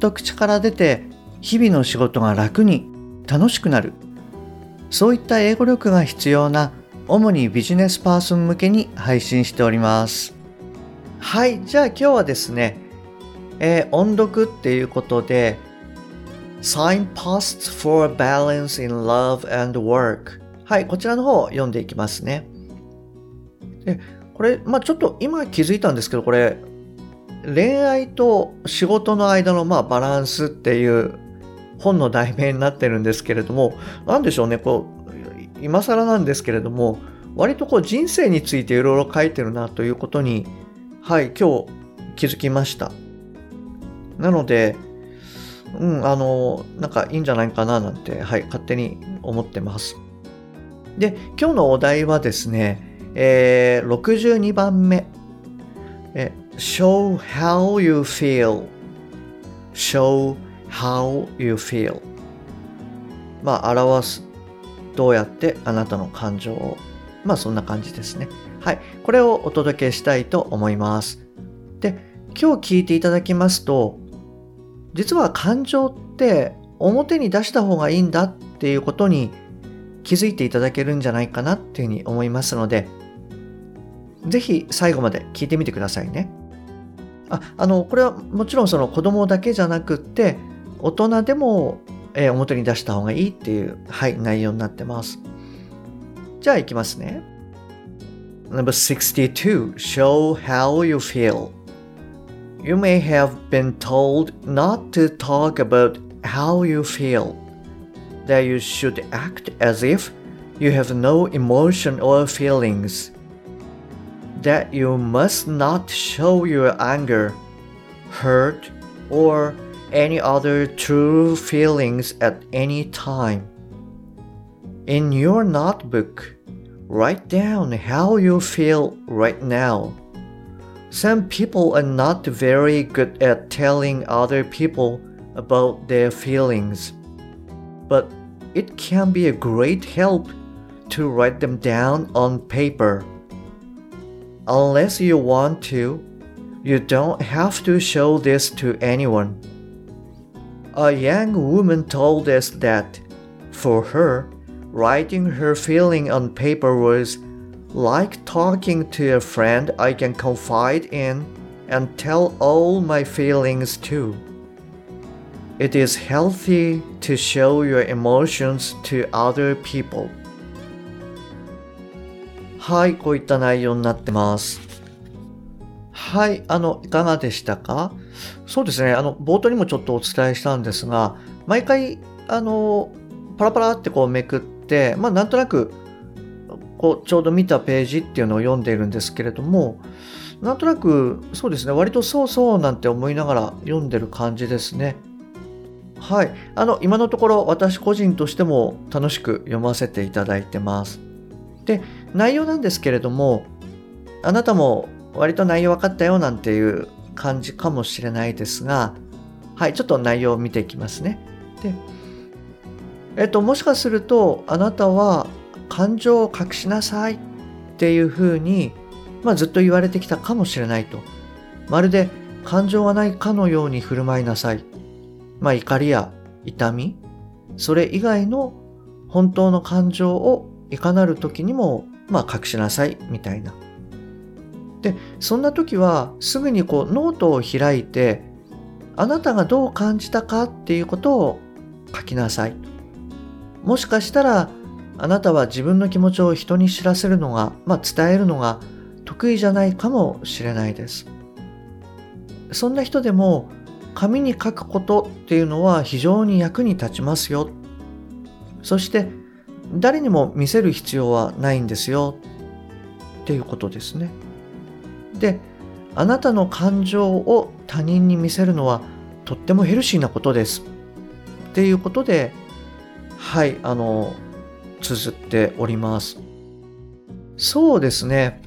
と口から出て日々の仕事が楽に楽しくなる。そういった英語力が必要な主にビジネスパーソン向けに配信しております。はいじゃあ今日はですね、えー、音読っていうことで Signposts for Balance in Love and Work はいこちらの方を読んでいきますね。でこれ、まあ、ちょっと今気づいたんですけどこれ恋愛と仕事の間のまあバランスっていう本の題名になってるんですけれども、何でしょうね、こう、今更なんですけれども、割とこう人生についていろいろ書いてるなということに、はい、今日気づきました。なので、うん、あの、なんかいいんじゃないかななんて、はい、勝手に思ってます。で、今日のお題はですね、えー、62番目。え show how you feel. Show how you feel. まあ表すどうやってあなたの感情を。まあそんな感じですね。はい。これをお届けしたいと思います。で今日聞いていただきますと実は感情って表に出した方がいいんだっていうことに気づいていただけるんじゃないかなっていうふうに思いますのでぜひ最後まで聞いてみてくださいね。ああのこれはもちろんその子供だけじゃなくって大人でも、えー、表に出した方がいいっていう、はい、内容になってます。じゃあいきますね。Number 62 Show how you feel. You may have been told not to talk about how you feel, that you should act as if you have no emotion or feelings. That you must not show your anger, hurt, or any other true feelings at any time. In your notebook, write down how you feel right now. Some people are not very good at telling other people about their feelings, but it can be a great help to write them down on paper. Unless you want to, you don't have to show this to anyone. A young woman told us that, for her, writing her feeling on paper was like talking to a friend I can confide in and tell all my feelings to. It is healthy to show your emotions to other people. はい、こういった内容になってます。はい、あの、いかがでしたか？そうですね、あの、冒頭にもちょっとお伝えしたんですが、毎回、あの、パラパラってこうめくって、まあ、なんとなく、こう、ちょうど見たページっていうのを読んでいるんですけれども、なんとなく、そうですね、割とそうそうなんて思いながら読んでる感じですね。はい。あの、今のところ私個人としても楽しく読ませていただいてます。で、内容なんですけれども、あなたも割と内容分かったよなんていう感じかもしれないですが、はい、ちょっと内容を見ていきますね。で、えっと、もしかすると、あなたは感情を隠しなさいっていうふうに、まあ、ずっと言われてきたかもしれないと。まるで感情がないかのように振る舞いなさい。まあ、怒りや痛み、それ以外の本当の感情をいかなる時にもまあ隠しなさいみたいな。でそんな時はすぐにこうノートを開いてあなたがどう感じたかっていうことを書きなさい。もしかしたらあなたは自分の気持ちを人に知らせるのが、まあ、伝えるのが得意じゃないかもしれないです。そんな人でも紙に書くことっていうのは非常に役に立ちますよ。そして誰にも見せる必要はないんですよっていうことですね。で、あなたの感情を他人に見せるのはとってもヘルシーなことです。っていうことで、はい、あの、綴っております。そうですね。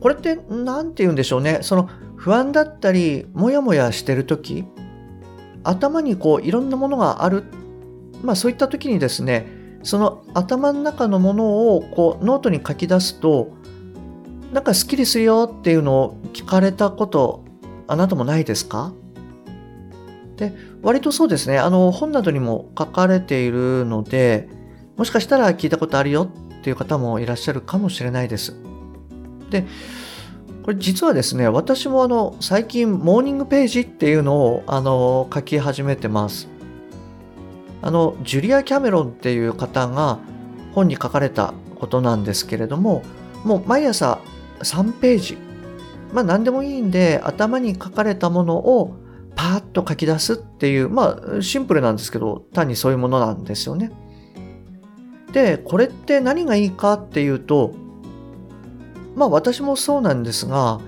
これって何て言うんでしょうね。その不安だったり、もやもやしてる時頭にこういろんなものがある。まあそういった時にですね、その頭の中のものをこうノートに書き出すと、なんかスッキリするよっていうのを聞かれたことあなたもないですか？で、割とそうですね、あの本などにも書かれているので、もしかしたら聞いたことあるよっていう方もいらっしゃるかもしれないです。で、これ実はですね、私もあの、最近モーニングページっていうのをあの、書き始めてます。あの、ジュリア・キャメロンっていう方が本に書かれたことなんですけれども、もう毎朝3ページ、まあ何でもいいんで頭に書かれたものをパーッと書き出すっていう、まあシンプルなんですけど、単にそういうものなんですよね。で、これって何がいいかっていうと、まあ私もそうなんですが、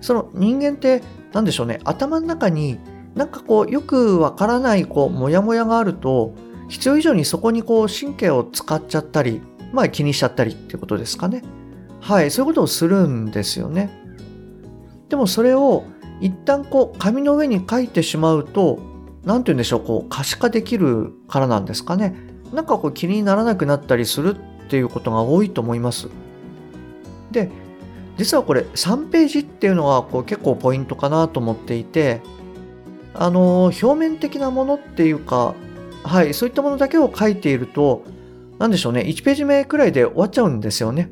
その人間って何でしょうね、頭の中になんかこうよくわからないこうモヤモヤがあると、必要以上にそこにこう神経を使っちゃったり、まあ気にしちゃったりっていうことですかね。はい、そういうことをするんですよね。でもそれを一旦こう紙の上に書いてしまうと、何て言うんでしょう、こう可視化できるからなんですかね。なんかこう気にならなくなったりするっていうことが多いと思います。で、実はこれ3ページっていうのはこう結構ポイントかなと思っていて、あの、表面的なものっていうか、はい、そういったものだけを書いていると、何でしょうね、1ページ目くらいで終わっちゃうんですよね。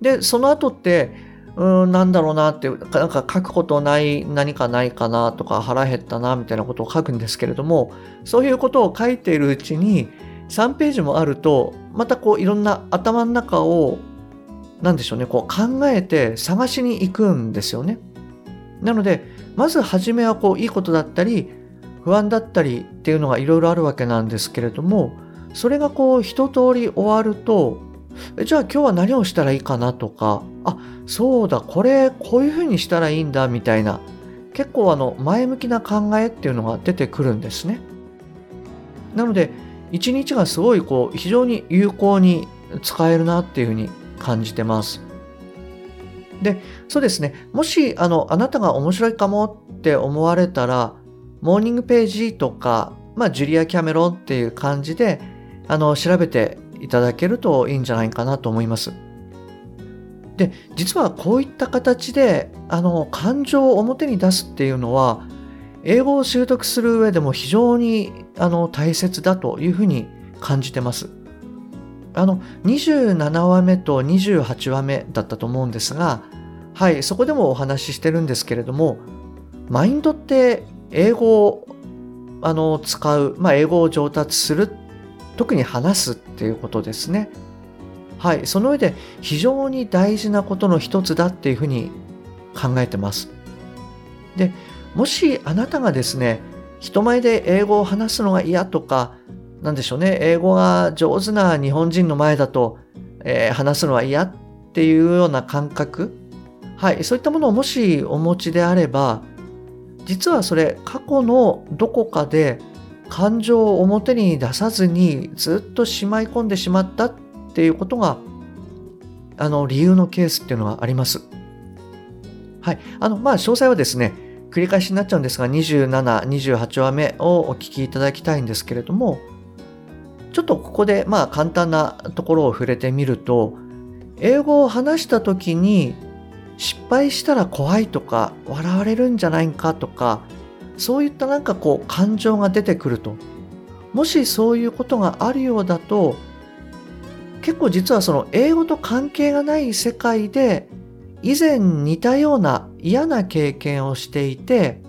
で、その後って、うん、なんだろうなって、なんか書くことない何かないかなとか腹減ったなみたいなことを書くんですけれども、そういうことを書いているうちに3ページもあると、またこういろんな頭の中をなんでしょうね、こう考えて探しに行くんですよね。なので、まず初めはこういいことだったり、不安だったりっていうのがいろいろあるわけなんですけれども、それがこう一通り終わると、じゃあ今日は何をしたらいいかなとか、あ、そうだ、これこういうふうにしたらいいんだみたいな、結構あの前向きな考えっていうのが出てくるんですね。なので、一日がすごいこう非常に有効に使えるなっていうふうに感じてます。で、そうですね。もし、あの、あなたが面白いかもって思われたら、モーニングページとか、まあ、ジュリア・キャメロンっていう感じで、あの、調べていただけるといいんじゃないかなと思います。で、実はこういった形で、あの、感情を表に出すっていうのは、英語を習得する上でも非常にあの大切だというふうに感じてます。あの27話目と28話目だったと思うんですが、はい、そこでもお話ししてるんですけれども、マインドって英語をあの使う、まあ、英語を上達する、特に話すっていうことですね。はい、その上で非常に大事なことの一つだっていうふうに考えてます。で、もしあなたがですね、人前で英語を話すのが嫌とか、なんでしょうね、英語が上手な日本人の前だと、えー、話すのは嫌っていうような感覚、はい、そういったものをもしお持ちであれば、実はそれ過去のどこかで感情を表に出さずにずっとしまい込んでしまったっていうことが、あの、理由のケースっていうのがあります。はい。あの、まあ、詳細はですね、繰り返しになっちゃうんですが、27、28話目をお聞きいただきたいんですけれども、ちょっとここでまあ簡単なところを触れてみると、英語を話した時に失敗したら怖いとか笑われるんじゃないかとか、そういったなんかこう感情が出てくると。もしそういうことがあるようだと、結構実はその英語と関係がない世界で以前似たような嫌な経験をしていて、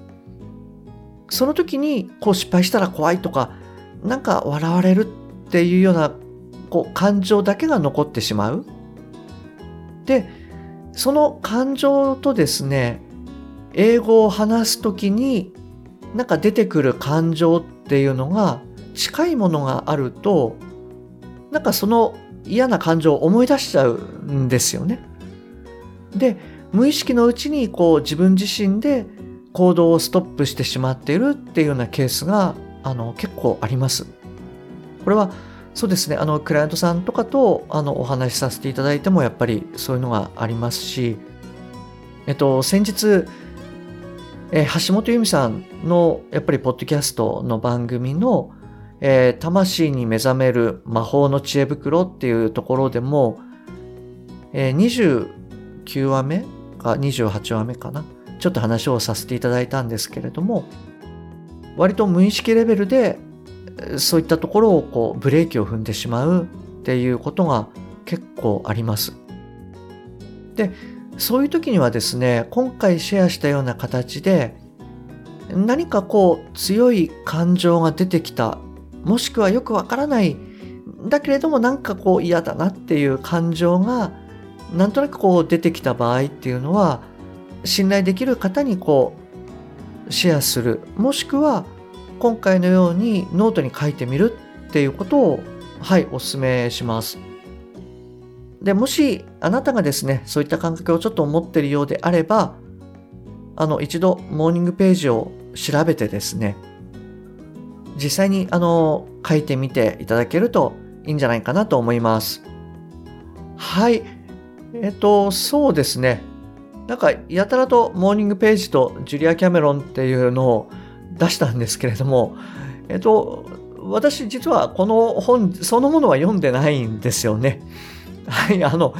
その時にこう失敗したら怖いとか、なんか笑われるっていうようなこう感情だけが残ってしまう。で、その感情とですね、英語を話すときになんか出てくる感情っていうのが近いものがあると、なんかその嫌な感情を思い出しちゃうんですよね。で、無意識のうちにこう自分自身で行動をストップしてしまっているっていうようなケースがあの結構あります。これはそうですね。あのクライアントさんとかとあのお話しさせていただいてもやっぱりそういうのがありますし、えっと、先日、え橋本由美さんのやっぱりポッドキャストの番組の、えー、魂に目覚める魔法の知恵袋っていうところでも、えー、29話目か28話目かなちょっと話をさせていただいたんですけれども割と無意識レベルでそういったところをこうブレーキを踏んでしまうっていうことが結構あります。で、そういう時にはですね、今回シェアしたような形で何かこう強い感情が出てきた、もしくはよくわからない、だけれどもなんかこう嫌だなっていう感情がなんとなくこう出てきた場合っていうのは信頼できる方にこうシェアするもしくは今回のようにノートに書いてみるっていうことをはいお勧めします。でもしあなたがですねそういった感覚をちょっと思っているようであればあの一度モーニングページを調べてですね実際にあの書いてみていただけるといいんじゃないかなと思います。はい。えっとそうですね。なんかやたらとモーニングページとジュリア・キャメロンっていうのを出したんですけれども、えっと、私実はこの本そのものは読んでないんですよね。はい、あの、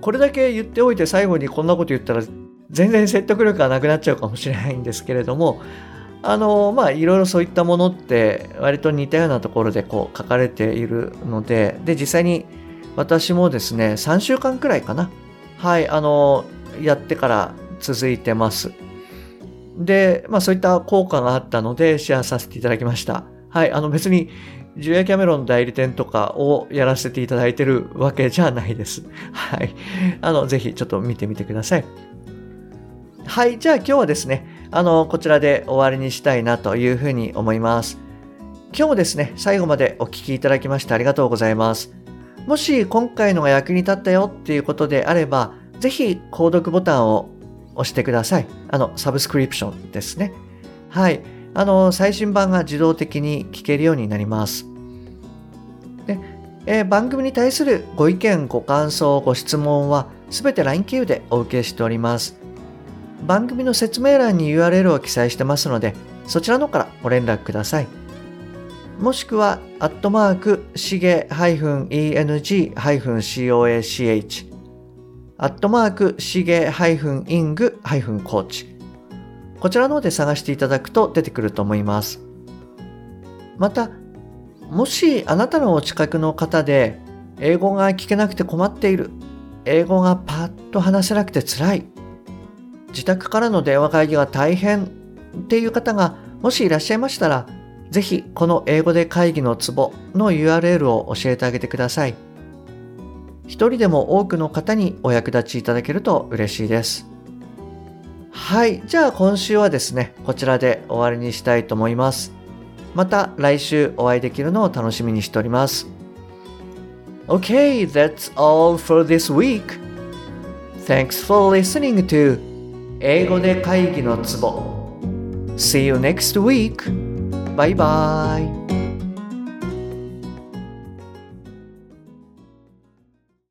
これだけ言っておいて最後にこんなこと言ったら全然説得力がなくなっちゃうかもしれないんですけれども、あの、まあ、いろいろそういったものって割と似たようなところでこう書かれているので、で、実際に私もですね、3週間くらいかな。はい、あの、やってから続いてます。で、まあそういった効果があったのでシェアさせていただきました。はい、あの別にジュエキャメロン代理店とかをやらせていただいてるわけじゃないです。はい。あの、ぜひちょっと見てみてください。はい。じゃあ今日はですね、あの、こちらで終わりにしたいなというふうに思います。今日もですね、最後までお聴きいただきましてありがとうございます。もし今回のが役に立ったよっていうことであれば、ぜひ購読ボタンを押してください。あの、サブスクリプションですね。はい。あの、最新版が自動的に聞けるようになります。でえー、番組に対するご意見、ご感想、ご質問はすべて LINE 経由でお受けしております。番組の説明欄に URL を記載してますので、そちらの方からご連絡ください。もしくは、アットマーク、しげ -eng-coach アットマーク、しげ -ing-coach。こちらの方で探していただくと出てくると思います。また、もしあなたのお近くの方で、英語が聞けなくて困っている、英語がパッと話せなくて辛い、自宅からの電話会議が大変っていう方がもしいらっしゃいましたら、ぜひこの英語で会議のツボの URL を教えてあげてください。一人でも多くの方にお役立ちいただけると嬉しいです。はい。じゃあ今週はですね、こちらで終わりにしたいと思います。また来週お会いできるのを楽しみにしております。Okay, that's all for this week. Thanks for listening to 英語で会議のツボ See you next week. Bye bye.